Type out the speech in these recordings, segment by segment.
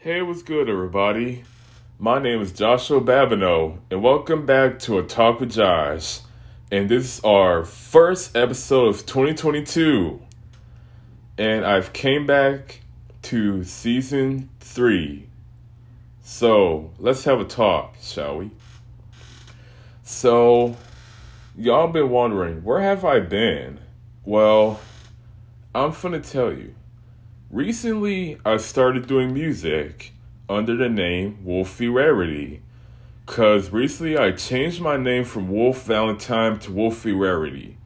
Hey, what's good, everybody? My name is Joshua Babineau, and welcome back to A Talk with Josh. And this is our first episode of 2022. And I've came back to season three. So let's have a talk, shall we? So, y'all been wondering, where have I been? Well, I'm gonna tell you. Recently, I started doing music under the name Wolfie Rarity. Cause recently I changed my name from Wolf Valentine to Wolfie Rarity.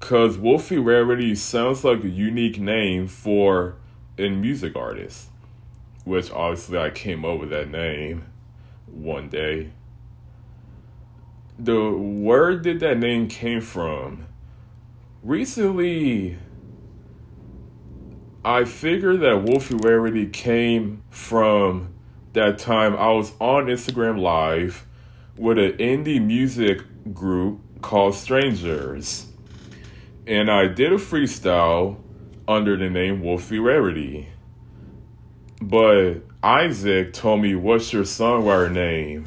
Cause Wolfie Rarity sounds like a unique name for a music artist. Which obviously I came up with that name one day. The where did that name came from? Recently I figured that Wolfie Rarity came from that time I was on Instagram Live with an indie music group called Strangers. And I did a freestyle under the name Wolfie Rarity. But Isaac told me, What's your songwriter name?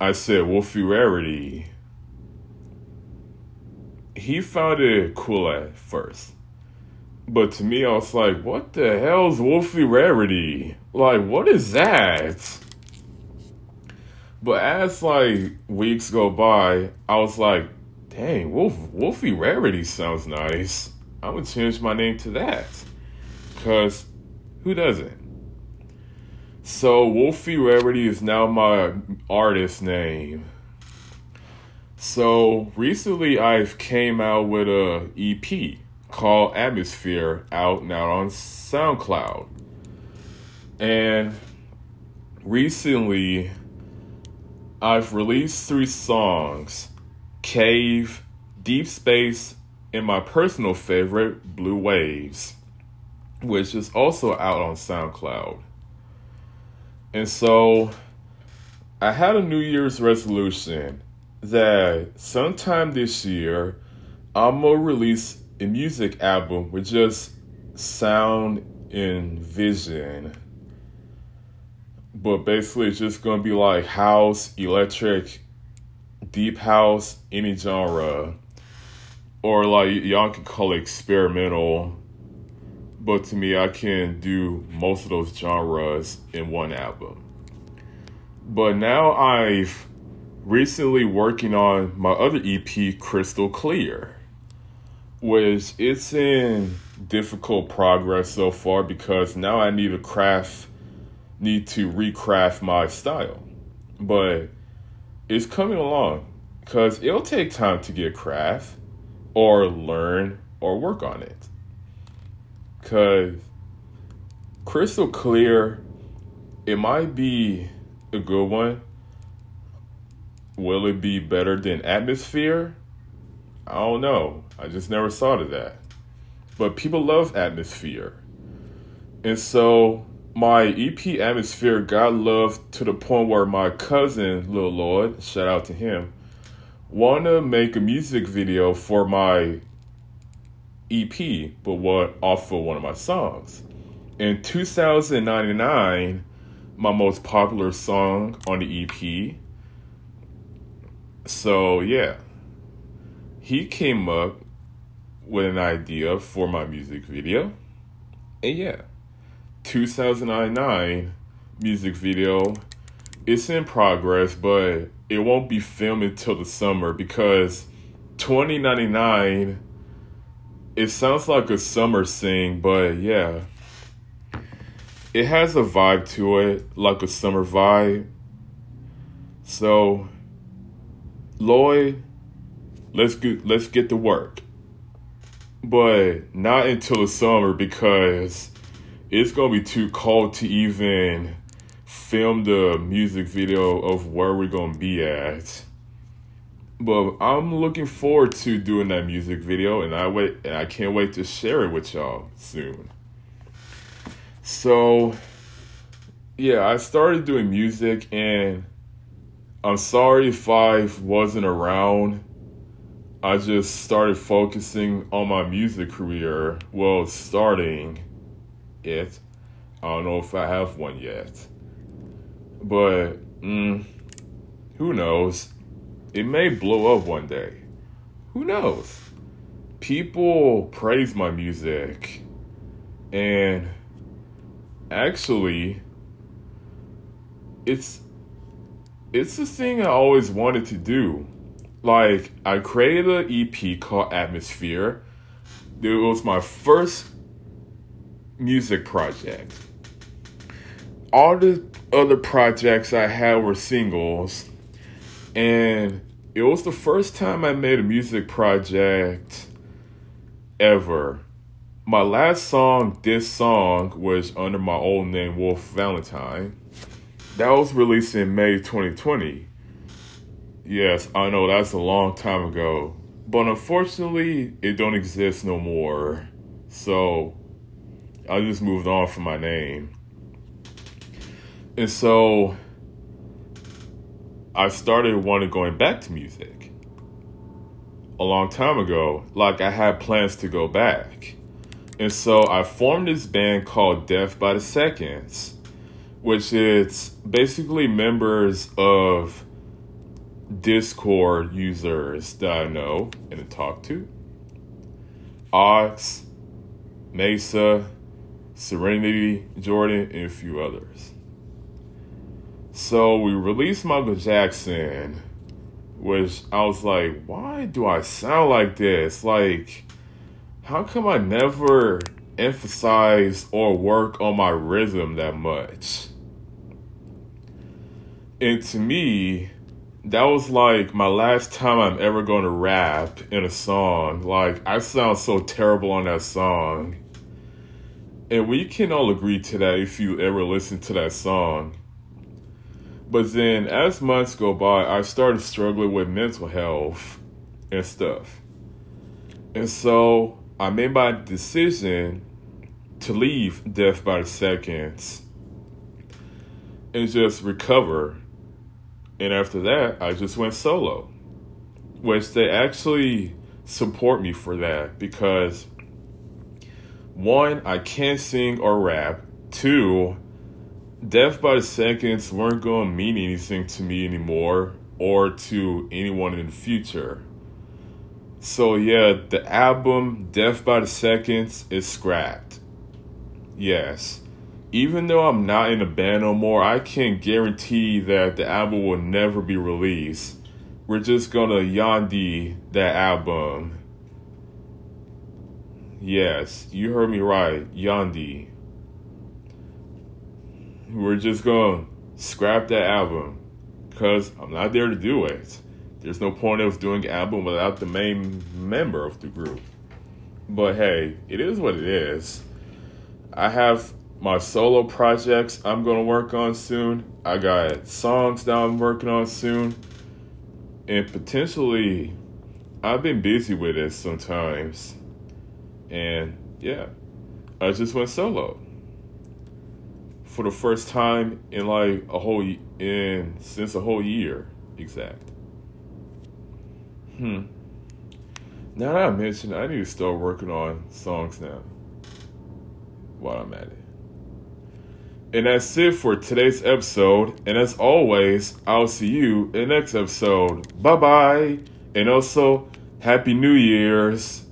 I said, Wolfie Rarity. He found it cool at first. But to me, I was like, what the hell's Wolfie Rarity? Like, what is that? But as like weeks go by, I was like, dang, Wolf Wolfie Rarity sounds nice. I would change my name to that. Cause who doesn't? So Wolfie Rarity is now my artist name. So recently I've came out with a EP called Atmosphere out now on SoundCloud. And recently, I've released three songs Cave, Deep Space, and my personal favorite, Blue Waves, which is also out on SoundCloud. And so, I had a New Year's resolution that sometime this year, I'm gonna release a music album with just sound and vision. But basically, it's just gonna be like house, electric, deep house, any genre. Or like y'all can call it experimental. But to me, I can do most of those genres in one album. But now I've recently working on my other EP, Crystal Clear which it's in difficult progress so far because now I need to craft, need to recraft my style. But it's coming along because it'll take time to get craft or learn or work on it. Because crystal clear, it might be a good one. Will it be better than atmosphere? I don't know. I just never thought of that. But people love atmosphere. And so my EP atmosphere got love to the point where my cousin, Lil Lord, shout out to him, wanna make a music video for my EP, but what off of one of my songs. In 2099, my most popular song on the EP. So yeah he came up with an idea for my music video. And yeah, 2009 music video. It's in progress, but it won't be filmed until the summer because 2099 it sounds like a summer sing, but yeah. It has a vibe to it, like a summer vibe. So Lloyd let's get let's get to work. But not until the summer because it's gonna be too cold to even film the music video of where we're gonna be at. But I'm looking forward to doing that music video and I wait and I can't wait to share it with y'all soon. So yeah, I started doing music and I'm sorry if I wasn't around I just started focusing on my music career. Well, starting it I don't know if I have one yet. But, mm, who knows? It may blow up one day. Who knows? People praise my music. And actually, it's it's the thing I always wanted to do. Like, I created an EP called Atmosphere. It was my first music project. All the other projects I had were singles, and it was the first time I made a music project ever. My last song, this song, was under my old name, Wolf Valentine. That was released in May 2020. Yes, I know that's a long time ago, but unfortunately, it don't exist no more. So, I just moved on from my name. And so I started wanting going back to music a long time ago. Like I had plans to go back. And so I formed this band called Death by the Seconds, which is basically members of Discord users that I know and talk to. Ox, Mesa, Serenity, Jordan, and a few others. So we released Michael Jackson, which I was like, why do I sound like this? Like, how come I never emphasize or work on my rhythm that much? And to me, that was like my last time I'm ever going to rap in a song. Like, I sound so terrible on that song. And we can all agree to that if you ever listen to that song. But then as months go by, I started struggling with mental health and stuff. And so I made my decision to leave Death by the Seconds and just recover. And after that, I just went solo, which they actually support me for that because one, I can't sing or rap. Two, Death by the Seconds weren't going to mean anything to me anymore or to anyone in the future. So, yeah, the album Death by the Seconds is scrapped. Yes. Even though I'm not in a band no more, I can't guarantee that the album will never be released. We're just gonna Yandhi that album. Yes, you heard me right, Yandhi we're just gonna scrap that album because I'm not there to do it. There's no point of doing album without the main member of the group. But hey, it is what it is. I have my solo projects I'm gonna work on soon. I got songs that I'm working on soon. And potentially I've been busy with it sometimes. And yeah, I just went solo for the first time in like a whole in since a whole year exact. Hmm. Now that I mentioned, I need to start working on songs now. While I'm at it. And that's it for today's episode. And as always, I'll see you in the next episode. Bye bye. And also, Happy New Year's.